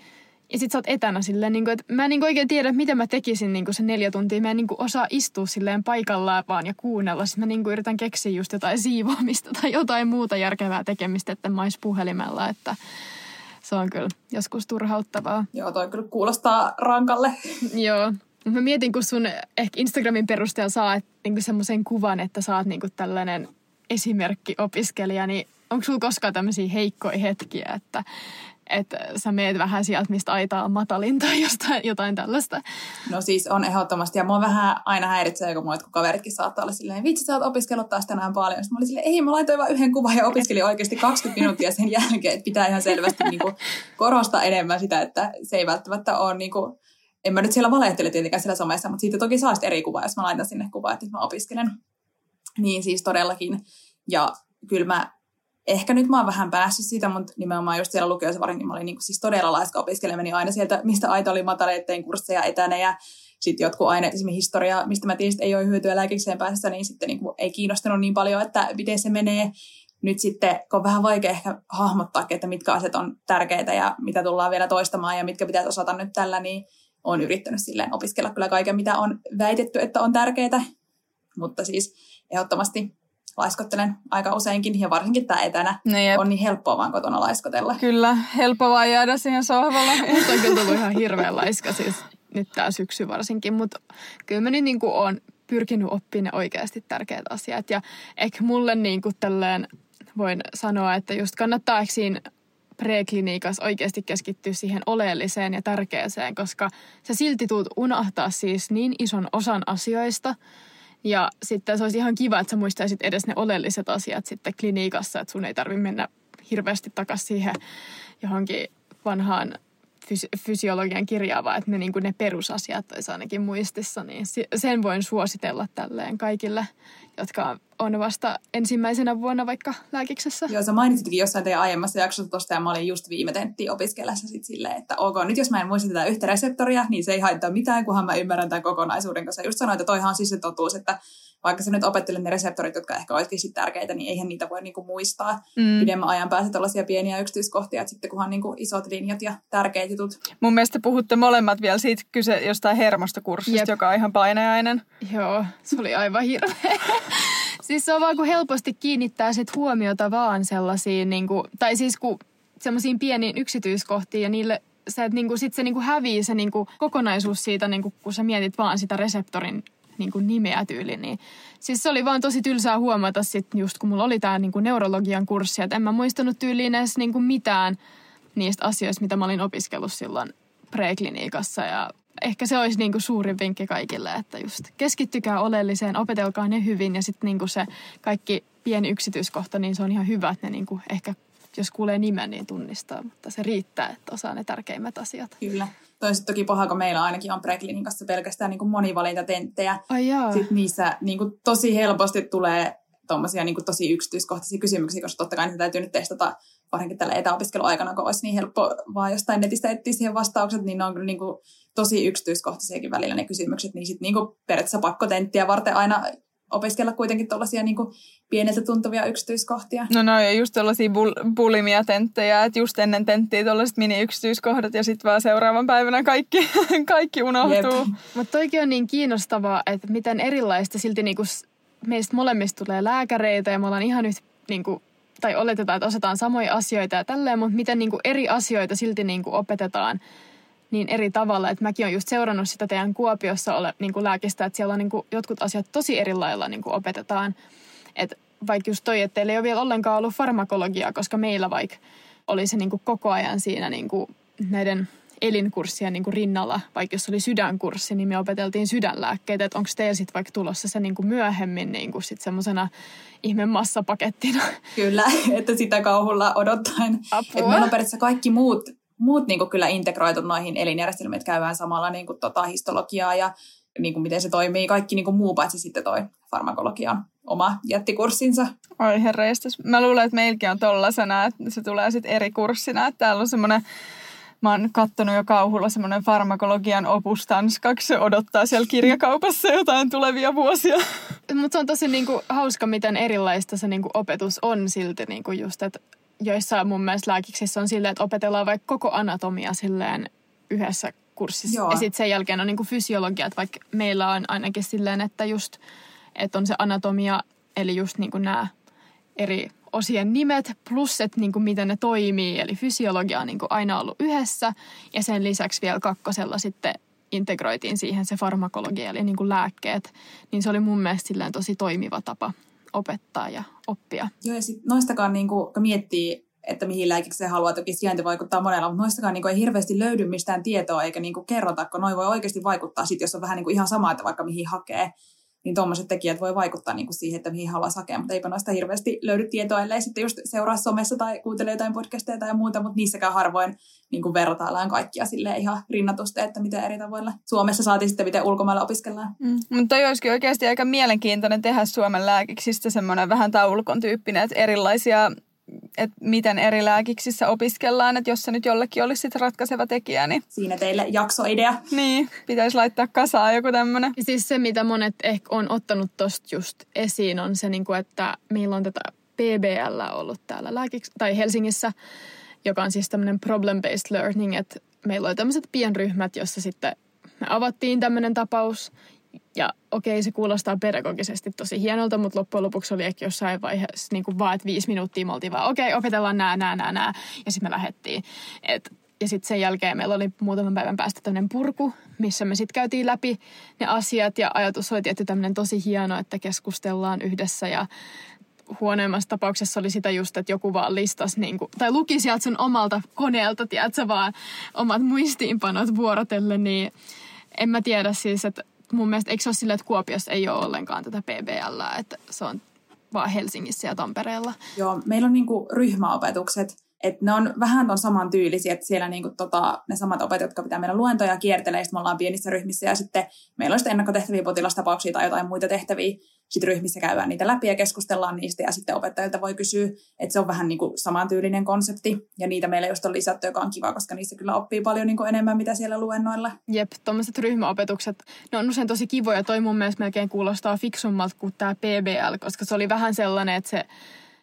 ja sit sä oot etänä silleen, niin kuin, että mä en niin oikein tiedä, mitä mä tekisin niin se neljä tuntia. Mä en niin osaa istua silleen paikallaan vaan ja kuunnella. Sitten mä niin yritän keksiä just jotain siivoamista tai jotain muuta järkevää tekemistä, että mä ois puhelimella. Että se on kyllä joskus turhauttavaa. Joo, toi kyllä kuulostaa rankalle. Joo. Mä mietin, kun sun ehkä Instagramin perusteella saa niin semmoisen kuvan, että sä oot niin tällainen esimerkki-opiskelija, niin onko sulla koskaan tämmöisiä heikkoja hetkiä, että että sä meet vähän sieltä, mistä aita on matalin tai jostain, jotain tällaista. No siis on ehdottomasti, ja mua vähän aina häiritsee, kun muut kaveritkin saattaa olla silleen, vitsi sä oot opiskellut taas tänään paljon. Sitten mä olin silleen, ei mä laitoin vain yhden kuvan ja opiskelin oikeasti 20 minuuttia sen jälkeen, että pitää ihan selvästi niin kuin korostaa enemmän sitä, että se ei välttämättä ole niin kuin, en mä nyt siellä valehtele tietenkään siellä somessa, mutta siitä toki saa eri kuvaa, jos mä laitan sinne kuvaa, että mä opiskelen. Niin siis todellakin. Ja kyllä mä ehkä nyt mä oon vähän päässyt siitä, mutta nimenomaan just siellä lukiossa varsinkin mä olin niin siis todella laiska opiskelemaan, niin aina sieltä, mistä aita oli matala, tein kursseja etänä ja sitten jotkut aineet, esimerkiksi historia, mistä mä tiesin, ei ole hyötyä lääkikseen päässä, niin sitten niin kuin ei kiinnostanut niin paljon, että miten se menee. Nyt sitten, kun on vähän vaikea ehkä hahmottaa, että mitkä asiat on tärkeitä ja mitä tullaan vielä toistamaan ja mitkä pitäisi osata nyt tällä, niin on yrittänyt silleen opiskella kyllä kaiken, mitä on väitetty, että on tärkeää. Mutta siis ehdottomasti laiskottelen aika useinkin ja varsinkin tämä etänä no on niin helppoa vaan kotona laiskotella. Kyllä, helppoa vaan jäädä siihen sohvalle. Nyt on kyllä tullut ihan hirveän laiska siis nyt tämä syksy varsinkin, mutta kyllä mä nyt niin kuin olen pyrkinyt oppimaan ne oikeasti tärkeät asiat ja ehkä mulle niin kuin tälleen voin sanoa, että just kannattaa siinä prekliniikassa oikeasti keskittyä siihen oleelliseen ja tärkeäseen, koska sä silti tuut unohtaa siis niin ison osan asioista, ja sitten se olisi ihan kiva, että sä muistaisit edes ne oleelliset asiat sitten kliniikassa, että sun ei tarvitse mennä hirveästi takaisin siihen johonkin vanhaan fys- fysiologian kirjaavaa, että ne, niin ne perusasiat olisi ainakin muistissa, niin sen voin suositella tälleen kaikille, jotka on vasta ensimmäisenä vuonna vaikka lääkiksessä. Joo, sä mainitsitkin jossain teidän aiemmassa jaksossa tuosta, ja mä olin just viime tentti opiskellessa sit silleen, että ok, nyt jos mä en muista tätä yhtä reseptoria, niin se ei haittaa mitään, kunhan mä ymmärrän tämän kokonaisuuden, koska just sanoin, että toihan on siis se totuus, että vaikka sä nyt opettelet ne reseptorit, jotka ehkä olisikin sit tärkeitä, niin eihän niitä voi niinku muistaa mm. pidemmän ajan päästä tällaisia pieniä yksityiskohtia, että sitten kunhan niinku isot linjat ja tärkeät jutut. Mun mielestä puhutte molemmat vielä siitä kyse jostain hermostokurssista, Jep. joka on ihan painajainen. Joo, se oli aivan hirveä. siis se on vaan kun helposti kiinnittää sit huomiota vaan sellaisiin, niinku, tai siis kun semmoisiin pieniin yksityiskohtiin ja niille se, että niinku, sit se niinku hävii se niinku kokonaisuus siitä, niinku, kun sä mietit vaan sitä reseptorin niin kuin nimeä tyyli. Niin. Siis se oli vaan tosi tylsää huomata sitten just kun mulla oli tämä niin kuin neurologian kurssi, että en mä muistanut tyyliin edes niin kuin mitään niistä asioista, mitä mä olin opiskellut silloin prekliniikassa ja ehkä se olisi niin kuin suurin vinkki kaikille, että just keskittykää oleelliseen, opetelkaa ne hyvin ja sitten niin se kaikki pieni yksityiskohta, niin se on ihan hyvä, että ne niin kuin ehkä jos kuulee nimen, niin tunnistaa, mutta se riittää, että osaa ne tärkeimmät asiat. Kyllä. Toi toki paha, kun meillä ainakin on preklinikassa pelkästään niin kuin monivalintatenttejä. Ai Sitten niissä niin kuin tosi helposti tulee tuommoisia niin tosi yksityiskohtaisia kysymyksiä, koska totta kai niitä täytyy nyt testata varsinkin tällä etäopiskeluaikana, kun olisi niin helppo vaan jostain netistä etsiä siihen vastaukset, niin ne on kyllä niin kuin tosi yksityiskohtaisiakin välillä ne kysymykset, niin sitten niin periaatteessa pakkotenttiä varten aina opiskella kuitenkin tuollaisia niin pieneltä tuntuvia yksityiskohtia. No no, ja just tuollaisia bul- bulimia tenttejä, että just ennen tenttiä tuollaiset mini-yksityiskohdat ja sitten vaan seuraavan päivänä kaikki, kaikki unohtuu. Mutta toikin on niin kiinnostavaa, että miten erilaista silti niinku meistä molemmista tulee lääkäreitä ja me ollaan ihan yhtä niinku, tai oletetaan, että osataan samoja asioita ja tälleen, mutta miten niinku eri asioita silti niinku opetetaan niin eri tavalla. Että mäkin olen just seurannut sitä teidän Kuopiossa ole, niin kuin lääkistä, että siellä on niin kuin, jotkut asiat tosi eri lailla niin kuin opetetaan. Että vaikka just toi, että teillä ei ole vielä ollenkaan ollut farmakologiaa, koska meillä vaikka oli se niin kuin koko ajan siinä niin kuin näiden elinkurssien niin kuin rinnalla, vaikka jos oli sydänkurssi, niin me opeteltiin sydänlääkkeitä, että onko teillä sitten vaikka tulossa se niin kuin myöhemmin niin kuin sit semmoisena ihme massapakettina. Kyllä, että sitä kauhulla odottaen. Apua. Että meillä on periaatteessa kaikki muut muut niin kuin kyllä integroitu noihin elinjärjestelmiin, että käydään samalla niin kuin tota histologiaa ja niin kuin miten se toimii, kaikki niin kuin muu paitsi sitten toi farmakologia on oma jättikurssinsa. Oi herreistös. Mä luulen, että meilläkin on tollasena, että se tulee sitten eri kurssina. Että täällä on semmoinen Mä oon kattonut jo kauhulla semmoinen farmakologian opus tanskaksi. Se odottaa siellä kirjakaupassa jotain tulevia vuosia. Mutta se on tosi niinku hauska, miten erilaista se niinku opetus on silti niinku just, että joissa mun mielestä lääkiksissä on silleen, että opetellaan vaikka koko anatomia silleen yhdessä kurssissa. Joo. Ja sitten sen jälkeen on niinku fysiologiat, vaikka meillä on ainakin silleen, että just, että on se anatomia, eli just niinku nämä eri osien nimet plus, että niin kuin miten ne toimii. Eli fysiologia on niin kuin aina ollut yhdessä ja sen lisäksi vielä kakkosella sitten integroitiin siihen se farmakologia eli niin kuin lääkkeet. Niin se oli mun mielestä tosi toimiva tapa opettaa ja oppia. Joo ja sitten noistakaan niin kuin, kun miettii, että mihin lääkiksi se haluaa, toki sijainti vaikuttaa monella, mutta noistakaan niin kuin, ei hirveästi löydy mistään tietoa eikä niin kuin, kerrota, kun noin voi oikeasti vaikuttaa sit, jos on vähän niin kuin, ihan sama, että vaikka mihin hakee niin tuommoiset tekijät voi vaikuttaa niin kuin siihen, että mihin haluaa hakea, mutta eipä noista hirveästi löydy tietoa, ellei sitten just seuraa somessa tai kuuntele jotain podcasteja tai muuta, mutta niissäkään harvoin niin kuin vertaillaan kaikkia sille ihan rinnatusti, että miten eri tavoilla Suomessa saatiin sitten, miten ulkomailla opiskellaan. Mm. Mutta toi olisikin oikeasti aika mielenkiintoinen tehdä Suomen lääkiksistä semmoinen vähän taulukon tyyppinen, että erilaisia että miten eri lääkiksissä opiskellaan, että jos se nyt jollekin olisi sit ratkaiseva tekijä, niin... Siinä teille jaksoidea. Niin, pitäisi laittaa kasaan joku tämmöinen. Siis se, mitä monet ehkä on ottanut tosta just esiin, on se, niinku, että meillä on tätä PBL ollut täällä lääkiksi, tai Helsingissä, joka on siis tämmöinen problem-based learning, että meillä oli tämmöiset pienryhmät, jossa sitten me avattiin tämmöinen tapaus, ja okei, se kuulostaa pedagogisesti tosi hienolta, mutta loppujen lopuksi oli ehkä jossain vaiheessa niin kuin vaan, että viisi minuuttia me oltiin vaan, okei, opetellaan nää, nää, nää, nää. Ja sitten me lähdettiin. Et, ja sitten sen jälkeen meillä oli muutaman päivän päästä tämmöinen purku, missä me sitten käytiin läpi ne asiat. Ja ajatus oli tietty tämmöinen tosi hieno, että keskustellaan yhdessä ja huonoimmassa tapauksessa oli sitä just, että joku vaan listasi, niin kuin, tai luki sieltä sun omalta koneelta, tiedätkö, vaan omat muistiinpanot vuorotellen, niin en mä tiedä siis, että mun mielestä eikö se ole silleen, että Kuopiossa ei ole ollenkaan tätä PBL, että se on vaan Helsingissä ja Tampereella. Joo, meillä on niinku ryhmäopetukset, että ne on vähän on saman tyylisiä, että siellä niinku tota, ne samat opettajat, jotka pitää meidän luentoja kiertelee, me ollaan pienissä ryhmissä ja sitten meillä on sitten ennakkotehtäviä potilastapauksia tai jotain muita tehtäviä, sitten ryhmissä käydään niitä läpi ja keskustellaan niistä ja sitten opettajilta voi kysyä, että se on vähän niin kuin samantyylinen konsepti ja niitä meillä just on lisätty, joka on kiva, koska niissä kyllä oppii paljon niin kuin enemmän, mitä siellä luennoilla. Jep, tuommoiset ryhmäopetukset, ne on usein tosi kivoja. Toi mun mielestä melkein kuulostaa fiksummalta kuin tämä PBL, koska se oli vähän sellainen, että se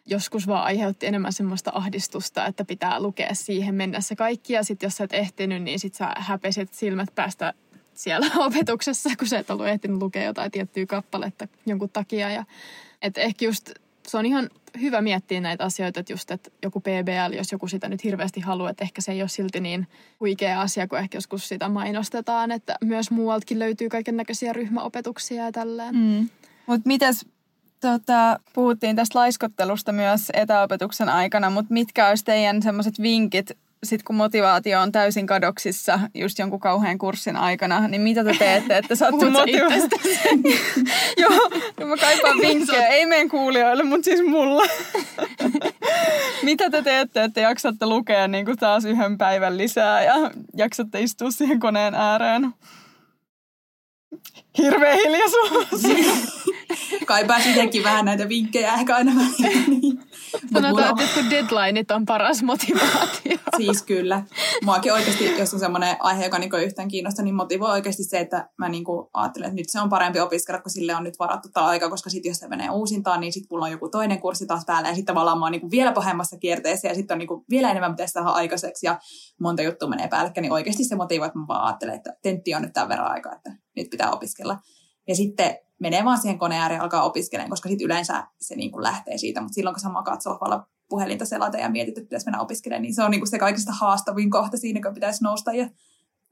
joskus vaan aiheutti enemmän semmoista ahdistusta, että pitää lukea siihen mennessä kaikki. Ja sitten jos sä et ehtinyt, niin sit sä häpesit silmät päästä siellä opetuksessa, kun sä et ollut ehtinyt lukea jotain tiettyä kappaletta jonkun takia. Ja, et ehkä just se on ihan hyvä miettiä näitä asioita, että just, että joku PBL, jos joku sitä nyt hirveästi haluaa, että ehkä se ei ole silti niin huikea asia, kun ehkä joskus sitä mainostetaan, että myös muualtakin löytyy kaiken näköisiä ryhmäopetuksia ja tälleen. Mm. Mutta mitäs Tota, puhuttiin tästä laiskottelusta myös etäopetuksen aikana, mutta mitkä olisi teidän semmoiset vinkit, sit kun motivaatio on täysin kadoksissa just jonkun kauhean kurssin aikana, niin mitä te teette, että saatte motivaatio? Joo, mä kaipaan vinkkejä, ei meidän kuulijoille, mutta siis mulla. mitä te teette, että jaksatte lukea niin kuin taas yhden päivän lisää ja jaksatte istua siihen koneen ääreen? Hirveä hiljaisuus. Kaipaa itsekin vähän näitä vinkkejä ehkä aina Niin. Sanotaan, että kun deadlineit on paras motivaatio. Siis kyllä. Muakin oikeasti, jos on semmoinen aihe, joka niinku yhtään kiinnostaa, niin motivoi oikeasti se, että mä niinku ajattelen, että nyt se on parempi opiskella, kun sille on nyt varattu tämä aika, koska sitten jos se menee uusintaan, niin sitten mulla on joku toinen kurssi taas päällä ja sitten tavallaan mä oon niinku vielä pahemmassa kierteessä ja sitten on niinku vielä enemmän pitäisi saada aikaiseksi ja monta juttua menee päällekkäin, niin oikeasti se motivoi, että mä vaan ajattelen, että tentti on nyt tämän verran aikaa, että nyt pitää opiskella. Ja sitten menee vaan siihen koneen ääreen ja alkaa opiskelemaan, koska sitten yleensä se niin kuin lähtee siitä. Mutta silloin kun sä makaat sohvalla puhelinta selata ja mietit, että pitäisi mennä opiskelemaan, niin se on niin kuin se kaikista haastavin kohta siinä, kun pitäisi nousta ja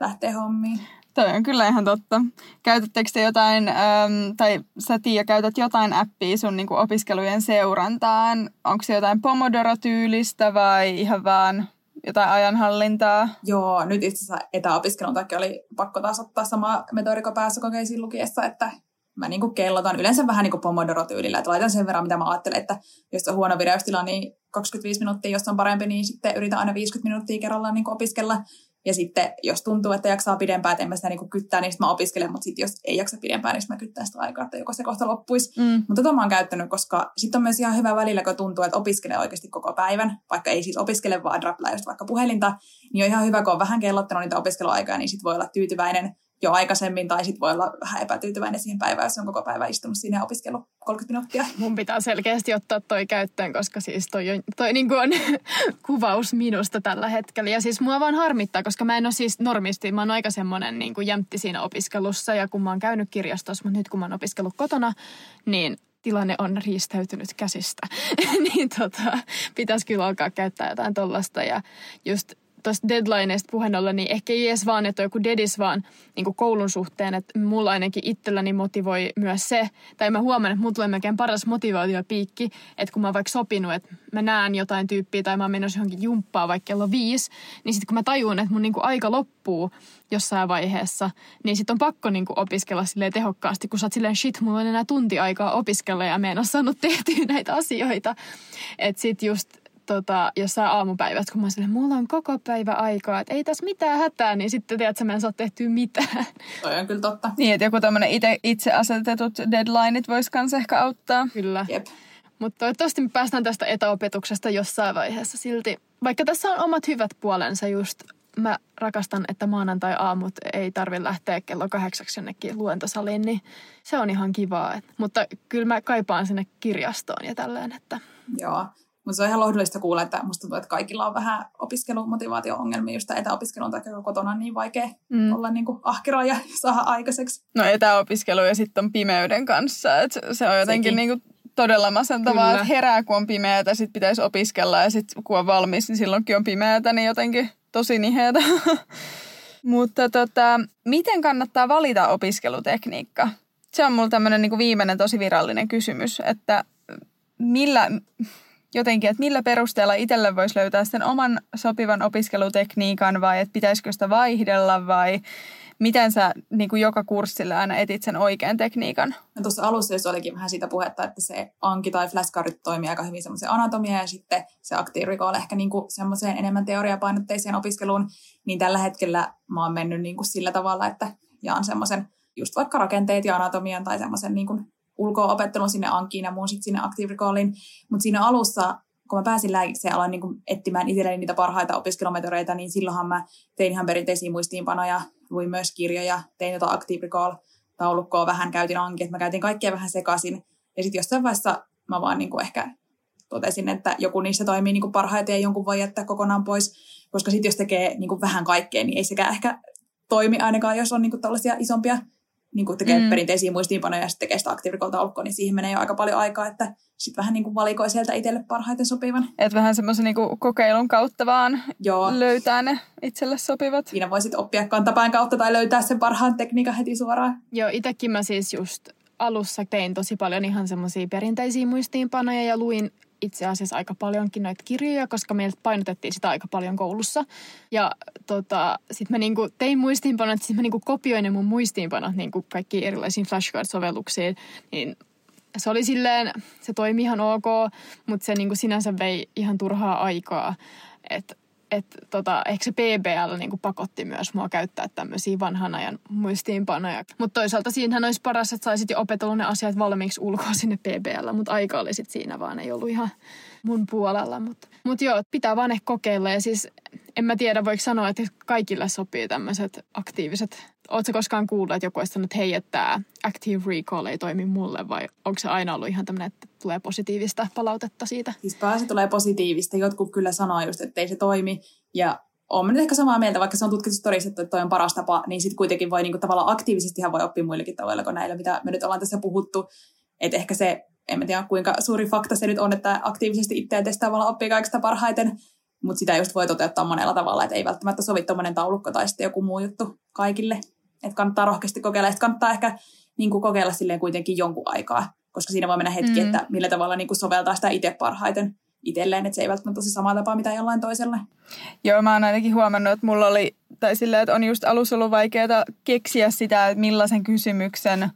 lähteä hommiin. Toi on kyllä ihan totta. Käytättekö te jotain, ähm, tai sä Tiia käytät jotain appia sun niin kuin opiskelujen seurantaan? Onko se jotain Pomodoro-tyylistä vai ihan vaan jotain ajanhallintaa? Joo, nyt itse asiassa etäopiskelun takia oli pakko taas ottaa sama metodiko kokeisiin lukiessa, että mä niin kuin kellotan yleensä vähän niin kuin Pomodoro-tyylillä, että laitan sen verran, mitä mä ajattelen, että jos on huono vireystila, niin 25 minuuttia, jos on parempi, niin sitten yritän aina 50 minuuttia kerrallaan niin opiskella. Ja sitten jos tuntuu, että jaksaa pidempään, että en mä sitä niin kyttää, niin mä opiskelen, mutta sitten jos ei jaksa pidempään, niin mä kyttää sitä aikaa, että joko se kohta loppuisi. Mm. Mutta tota mä oon käyttänyt, koska sitten on myös ihan hyvä välillä, kun tuntuu, että opiskelee oikeasti koko päivän, vaikka ei siis opiskele, vaan draplaa just vaikka puhelinta, niin on ihan hyvä, kun on vähän kellottanut niitä opiskeluaikoja, niin sitten voi olla tyytyväinen jo aikaisemmin, tai sitten voi olla vähän epätyytyväinen siihen päivään, jos on koko päivä istunut siinä ja opiskellut 30 minuuttia. Mun pitää selkeästi ottaa toi käyttöön, koska siis toi, toi niin on kuvaus minusta tällä hetkellä. Ja siis mua vaan harmittaa, koska mä en ole siis normisti, mä oon aika semmoinen niin kuin jämpti siinä opiskelussa, ja kun mä oon käynyt kirjastossa, mutta nyt kun mä oon opiskellut kotona, niin tilanne on riistäytynyt käsistä, niin tota, pitäisi kyllä alkaa käyttää jotain tollasta. Ja just tuosta deadlineista puheen ollen, niin ehkä ei edes vaan, että on joku dedis, vaan niin kuin koulun suhteen, että mulla ainakin itselläni motivoi myös se, tai mä huomaan, että mulla tulee melkein paras motivaatiopiikki, että kun mä oon vaikka sopinut, että mä näen jotain tyyppiä tai mä oon menossa johonkin jumppaan vaikka kello viisi, niin sitten kun mä tajun, että mun niin kuin aika loppuu jossain vaiheessa, niin sitten on pakko niin kuin opiskella silleen tehokkaasti, kun sä oot silleen shit, mulla on enää tunti aikaa opiskella ja mä en ole saanut tehtyä näitä asioita. Että sitten just tota, jossain aamupäivät, kun mä sanoin, mulla on koko päivä aikaa, että ei tässä mitään hätää, niin sitten tiedät, että mä en saa tehtyä mitään. Toi on kyllä totta. Niin, että joku tämmöinen itse, itse asetetut deadlineit voisi myös ehkä auttaa. Kyllä. Jep. Mutta toivottavasti me päästään tästä etäopetuksesta jossain vaiheessa silti. Vaikka tässä on omat hyvät puolensa just, mä rakastan, että maanantai-aamut ei tarvi lähteä kello kahdeksaksi jonnekin luentosaliin, niin se on ihan kivaa. Mutta kyllä mä kaipaan sinne kirjastoon ja tälleen, että... Joo, mutta se on ihan lohdullista kuulla, että musta tuntuu, että kaikilla on vähän opiskelumotivaatio-ongelmia, just etäopiskelun tai kotona on niin vaikea mm. olla niin kuin ahkera ja saada aikaiseksi. No etäopiskelu ja sitten on pimeyden kanssa, että se on jotenkin niin kuin todella masentavaa, että herää kun on pimeätä, sitten pitäisi opiskella ja sitten kun on valmis, niin silloinkin on pimeätä, niin jotenkin tosi niheätä. Mutta tota, miten kannattaa valita opiskelutekniikka? Se on mulla tämmöinen niin viimeinen tosi virallinen kysymys, että millä, jotenkin, että millä perusteella itselle voisi löytää sen oman sopivan opiskelutekniikan vai että pitäisikö sitä vaihdella vai miten sä niin kuin joka kurssilla aina etit sen oikean tekniikan? No tuossa alussa jos olikin vähän siitä puhetta, että se anki tai flashcardit toimii aika hyvin semmoisen anatomia ja sitten se aktiivirikolle ehkä niin kuin semmoiseen enemmän teoriapainotteiseen opiskeluun, niin tällä hetkellä mä oon mennyt niin kuin sillä tavalla, että jaan semmoisen just vaikka rakenteet ja anatomian tai semmoisen niin kuin ulkoa opettelun sinne Ankiin ja muun sitten sinne Recallin. Mutta siinä alussa, kun mä pääsin lääkiksi ja aloin niin etsimään itselleni niitä parhaita opiskelumetoreita, niin silloinhan mä tein ihan perinteisiä muistiinpanoja, luin myös kirjoja, tein jotain Active Recall-taulukkoa vähän, käytin Anki, että mä käytin kaikkea vähän sekaisin. Ja sitten jossain vaiheessa mä vaan niin ehkä totesin, että joku niissä toimii niin kuin parhaiten ja jonkun voi jättää kokonaan pois, koska sitten jos tekee niin kuin vähän kaikkea, niin ei sekään ehkä toimi ainakaan, jos on niin kuin tällaisia isompia niin kuin tekee mm. perinteisiä muistiinpanoja ja sitten tekee sitä aktiivikotaulukkoa, niin siihen menee jo aika paljon aikaa, että sitten vähän niin kuin valikoi sieltä itselle parhaiten sopivan. Et vähän semmoisen niin kokeilun kautta vaan Joo. löytää ne itselle sopivat. Siinä voi sitten oppia kantapään kautta tai löytää sen parhaan tekniikan heti suoraan. Joo, itsekin mä siis just alussa tein tosi paljon ihan semmoisia perinteisiä muistiinpanoja ja luin itse asiassa aika paljonkin noita kirjoja, koska meiltä painotettiin sitä aika paljon koulussa. Ja tota, sitten mä niinku tein muistiinpanot, sitten mä niinku kopioin ne mun muistiinpanot niinku kaikkiin erilaisiin flashcard-sovelluksiin. Niin se oli silleen, se toimi ihan ok, mutta se niinku sinänsä vei ihan turhaa aikaa. Että että tota, ehkä se PBL niin pakotti myös mua käyttää tämmöisiä vanhan ajan muistiinpanoja. Mutta toisaalta siinähän olisi paras, että saisit jo opetellut ne asiat valmiiksi ulkoa sinne PBL, mutta aika oli sit siinä vaan, ei ollut ihan mun puolella. Mutta mut joo, pitää vaan ehkä kokeilla ja siis en mä tiedä, voiko sanoa, että kaikille sopii tämmöiset aktiiviset. Oletko koskaan kuullut, että joku olisi sanonut, että hei, että tämä Active Recall ei toimi mulle vai onko se aina ollut ihan tämmöinen, että tulee positiivista palautetta siitä? Siis pääsi tulee positiivista. Jotkut kyllä sanoo just, että ei se toimi ja olen nyt ehkä samaa mieltä, vaikka se on tutkittu todistettu, että toi on paras tapa, niin sitten kuitenkin voi niinku tavallaan aktiivisesti voi oppia muillekin tavoilla kuin näillä, mitä me nyt ollaan tässä puhuttu. Että ehkä se, en mä tiedä kuinka suuri fakta se nyt on, että aktiivisesti itseä testaamalla oppii kaikista parhaiten, mutta sitä just voi toteuttaa monella tavalla, että ei välttämättä sovi tuommoinen taulukko tai sitten joku muu juttu kaikille. Että kannattaa rohkeasti kokeilla, että kannattaa ehkä niin kuin kokeilla silleen kuitenkin jonkun aikaa, koska siinä voi mennä hetki, mm. että millä tavalla niin kuin soveltaa sitä itse parhaiten itselleen, että se ei välttämättä ole se sama tapa mitä jollain toisella. Joo, mä oon ainakin huomannut, että mulla oli, tai silleen, että on just alussa ollut vaikeaa keksiä sitä, että millaisen kysymyksen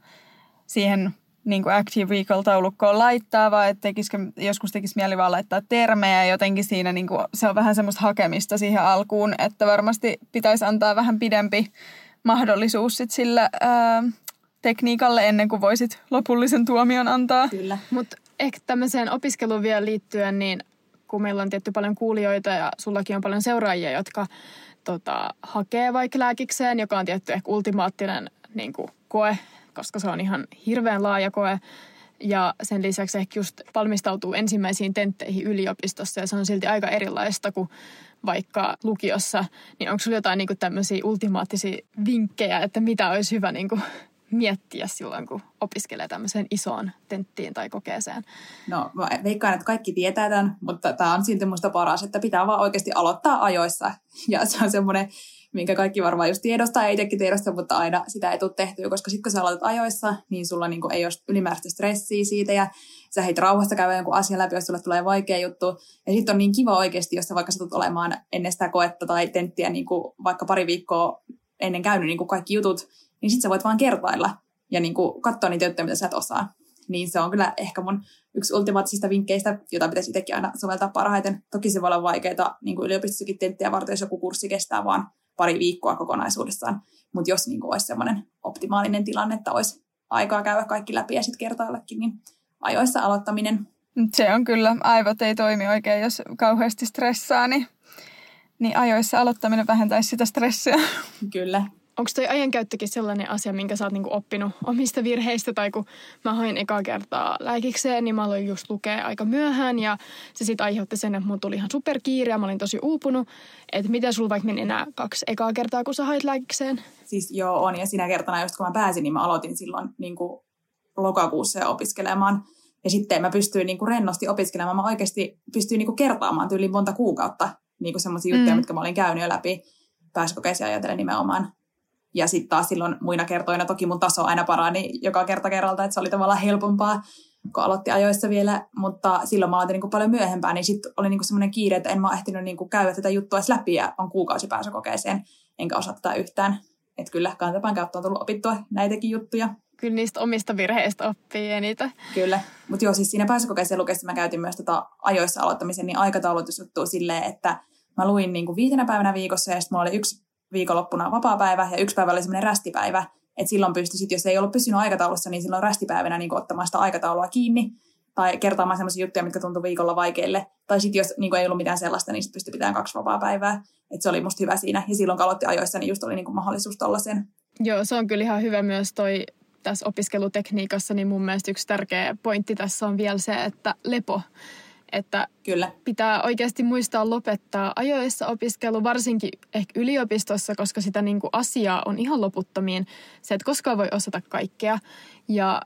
siihen niin kuin Active Recall-taulukkoon laittaa, vaan että tekisikö, joskus tekisi mieli vaan laittaa termejä jotenkin siinä niin kuin, se on vähän semmoista hakemista siihen alkuun, että varmasti pitäisi antaa vähän pidempi mahdollisuus sit sillä ää, tekniikalle ennen kuin voisit lopullisen tuomion antaa. Kyllä. Mutta ehkä tämmöiseen opiskeluun vielä liittyen, niin kun meillä on tietty paljon kuulijoita ja sullakin on paljon seuraajia, jotka tota, hakee vaikka lääkikseen, joka on tietty ehkä ultimaattinen niin kuin, koe, koska se on ihan hirveän laaja koe. Ja sen lisäksi ehkä just valmistautuu ensimmäisiin tentteihin yliopistossa ja se on silti aika erilaista kuin vaikka lukiossa. Niin onko sulla jotain niin tämmöisiä ultimaattisia vinkkejä, että mitä olisi hyvä niin kuin, miettiä silloin, kun opiskelee tämmöiseen isoon tenttiin tai kokeeseen? No mä veikkaan, että kaikki tietää tämän, mutta tämä on silti musta paras, että pitää vaan oikeasti aloittaa ajoissa. Ja se on semmoinen, minkä kaikki varmaan just tiedostaa, ei itsekin tiedosta, mutta aina sitä ei tule tehtyä, koska sitten kun sä aloitat ajoissa, niin sulla niinku ei ole ylimääräistä stressiä siitä ja sä heit rauhassa käydä jonkun asian läpi, jos sulle tulee vaikea juttu. Ja sitten on niin kiva oikeasti, jos sä vaikka satut olemaan ennen sitä koetta tai tenttiä niin kuin vaikka pari viikkoa ennen käynyt niin kuin kaikki jutut, niin sitten sä voit vaan kertailla ja niin kuin katsoa niitä juttuja, mitä sä et osaa. Niin se on kyllä ehkä mun yksi ultimaattisista vinkkeistä, jota pitäisi itsekin aina soveltaa parhaiten. Toki se voi olla vaikeaa niin kuin yliopistossakin tenttiä varten, jos joku kurssi kestää vaan pari viikkoa kokonaisuudessaan. Mutta jos niin kuin olisi semmoinen optimaalinen tilanne, että olisi aikaa käydä kaikki läpi ja sitten kertaillakin, niin ajoissa aloittaminen. Se on kyllä, aivot ei toimi oikein, jos kauheasti stressaa, niin, niin ajoissa aloittaminen vähentäisi sitä stressiä. Kyllä, onko toi ajankäyttökin sellainen asia, minkä sä oot niinku oppinut omista virheistä? Tai kun mä hain ekaa kertaa lääkikseen, niin mä aloin just lukea aika myöhään. Ja se sitten aiheutti sen, että mun tuli ihan superkiire ja mä olin tosi uupunut. Että miten sulla vaikka meni enää kaksi ekaa kertaa, kun sä hait lääkikseen? Siis joo, on. Ja sinä kertana, just kun mä pääsin, niin mä aloitin silloin niin kuin lokakuussa opiskelemaan. Ja sitten mä pystyin niin kuin rennosti opiskelemaan. Mä oikeasti pystyin niin kuin kertaamaan tyyliin monta kuukautta niin kuin sellaisia juttuja, mm. mitkä mä olin käynyt jo läpi pääsykokeisia ajatellen nimenomaan. Ja sitten taas silloin muina kertoina toki mun taso aina parani joka kerta kerralta, että se oli tavallaan helpompaa, kun aloitti ajoissa vielä, mutta silloin mä aloitin niin kuin paljon myöhempään, niin sitten oli niin semmoinen kiire, että en mä ehtinyt niin kuin käydä tätä juttua edes läpi ja on kuukausi pääsykokeeseen, enkä osaa tätä yhtään. Että kyllä kantapään kautta on tullut opittua näitäkin juttuja. Kyllä niistä omista virheistä oppii eniten. Kyllä, mutta joo, siis siinä pääsykokeeseen lukessa mä käytin myös tota ajoissa aloittamisen niin aikataulutusjuttua silleen, että mä luin niin kuin viitenä päivänä viikossa ja sitten mulla oli yksi viikonloppuna vapaa-päivä ja yksi päivä oli semmoinen rästipäivä. Että silloin pystyi, jos ei ollut pysynyt aikataulussa, niin silloin rästipäivänä niin ottamaan sitä aikataulua kiinni tai kertaamaan sellaisia juttuja, mitkä tuntui viikolla vaikeille. Tai sitten jos niin ei ollut mitään sellaista, niin sitten pystyi pitämään kaksi vapaa-päivää. Että se oli musta hyvä siinä. Ja silloin kun ajoissa, niin just oli niin mahdollisuus tollaisen. Joo, se on kyllä ihan hyvä myös toi tässä opiskelutekniikassa, niin mun mielestä yksi tärkeä pointti tässä on vielä se, että lepo että Kyllä. pitää oikeasti muistaa lopettaa ajoissa opiskelu, varsinkin ehkä yliopistossa, koska sitä niin kuin asiaa on ihan loputtomiin. Se, että koskaan voi osata kaikkea ja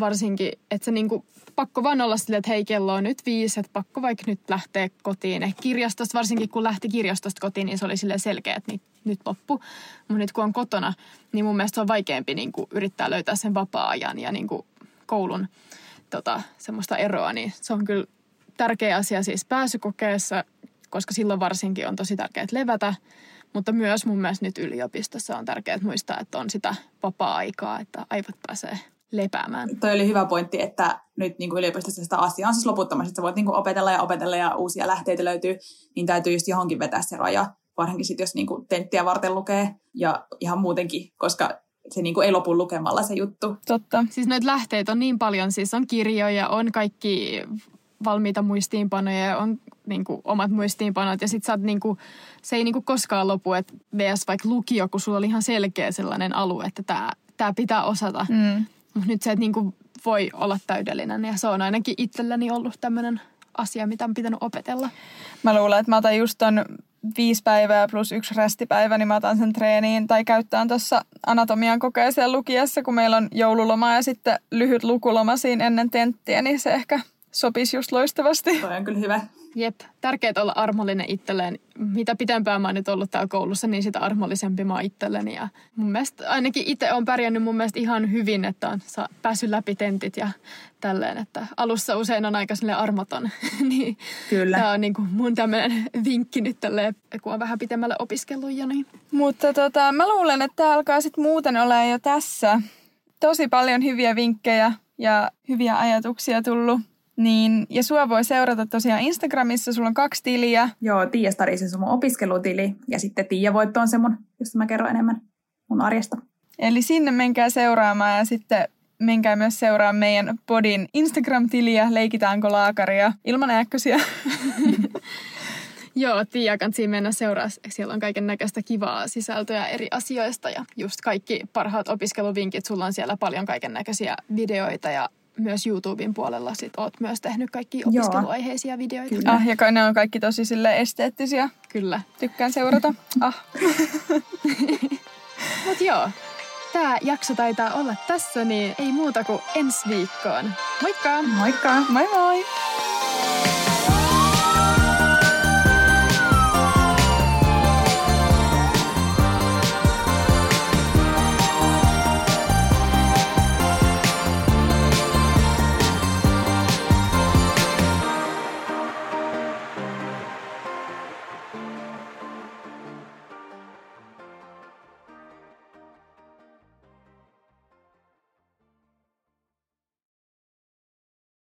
varsinkin, että se niin kuin, pakko vaan olla silleen, että hei kello on nyt viisi, että pakko vaikka nyt lähteä kotiin. Ehkä kirjastosta, varsinkin kun lähti kirjastosta kotiin, niin se oli sille selkeä, että nyt, nyt loppu. Mutta nyt kun on kotona, niin mun mielestä se on vaikeampi niin kuin, yrittää löytää sen vapaa-ajan ja niin kuin, koulun tota, semmoista eroa, niin se on kyllä tärkeä asia siis pääsykokeessa, koska silloin varsinkin on tosi tärkeää levätä. Mutta myös mun mielestä nyt yliopistossa on tärkeää muistaa, että on sitä vapaa-aikaa, että aivot pääsee lepäämään. Toi oli hyvä pointti, että nyt niin kuin yliopistossa sitä asiaa on siis loputtomasti, että sä voit niin kuin opetella ja opetella ja uusia lähteitä löytyy, niin täytyy just johonkin vetää se raja, varsinkin sitten jos niin kuin tenttiä varten lukee ja ihan muutenkin, koska se niin kuin ei lopu lukemalla se juttu. Totta. Siis noita lähteitä on niin paljon, siis on kirjoja, on kaikki valmiita muistiinpanoja ja on niin kuin, omat muistiinpanot. Ja sit sä oot, niin kuin, se ei niin kuin, koskaan lopu, että VS vaikka lukio, kun sulla oli ihan selkeä sellainen alue, että tämä tää pitää osata. Mm. Mutta nyt se et niin kuin, voi olla täydellinen ja se on ainakin itselläni ollut tämmöinen asia, mitä on pitänyt opetella. Mä luulen, että mä otan just ton viisi päivää plus yksi restipäivä, niin mä otan sen treeniin tai käyttään tuossa anatomian kokeeseen lukiessa, kun meillä on joululoma ja sitten lyhyt lukuloma siinä ennen tenttiä, niin se ehkä sopisi just loistavasti. Toi on kyllä hyvä. Jep, tärkeää olla armollinen itselleen. Mitä pitempään mä oon nyt ollut täällä koulussa, niin sitä armollisempi mä oon itselleni. Ja mun mielestä ainakin itse on pärjännyt mun mielestä ihan hyvin, että on päässyt läpi tentit ja tälleen. Että alussa usein on aika sille armoton. niin Kyllä. Tämä on niin kuin mun tämmöinen vinkki nyt tälleen, kun on vähän pitemmälle opiskellut jo. Niin. Mutta tota, mä luulen, että tämä alkaa sitten muuten olla jo tässä. Tosi paljon hyviä vinkkejä ja hyviä ajatuksia tullut. Niin, ja sua voi seurata tosiaan Instagramissa, sulla on kaksi tiliä. Joo, Tiia Starisi on mun opiskelutili ja sitten Tiia Voitto on se mun, josta mä kerron enemmän mun arjesta. Eli sinne menkää seuraamaan ja sitten menkää myös seuraa meidän podin Instagram-tiliä, leikitäänkö laakaria ilman äkkösiä. Joo, Tiia kansi mennä seuraa. Siellä on kaiken näköistä kivaa sisältöä eri asioista ja just kaikki parhaat opiskeluvinkit. Sulla on siellä paljon kaiken näköisiä videoita ja myös YouTuben puolella sit oot myös tehnyt kaikki opiskeluaiheisia videoita. Kyllä. Ah, ja ne on kaikki tosi sille esteettisiä. Kyllä. Tykkään seurata. ah. Mut joo, tämä jakso taitaa olla tässä, niin ei muuta kuin ensi viikkoon. Moikka! Moikka! Moi moi!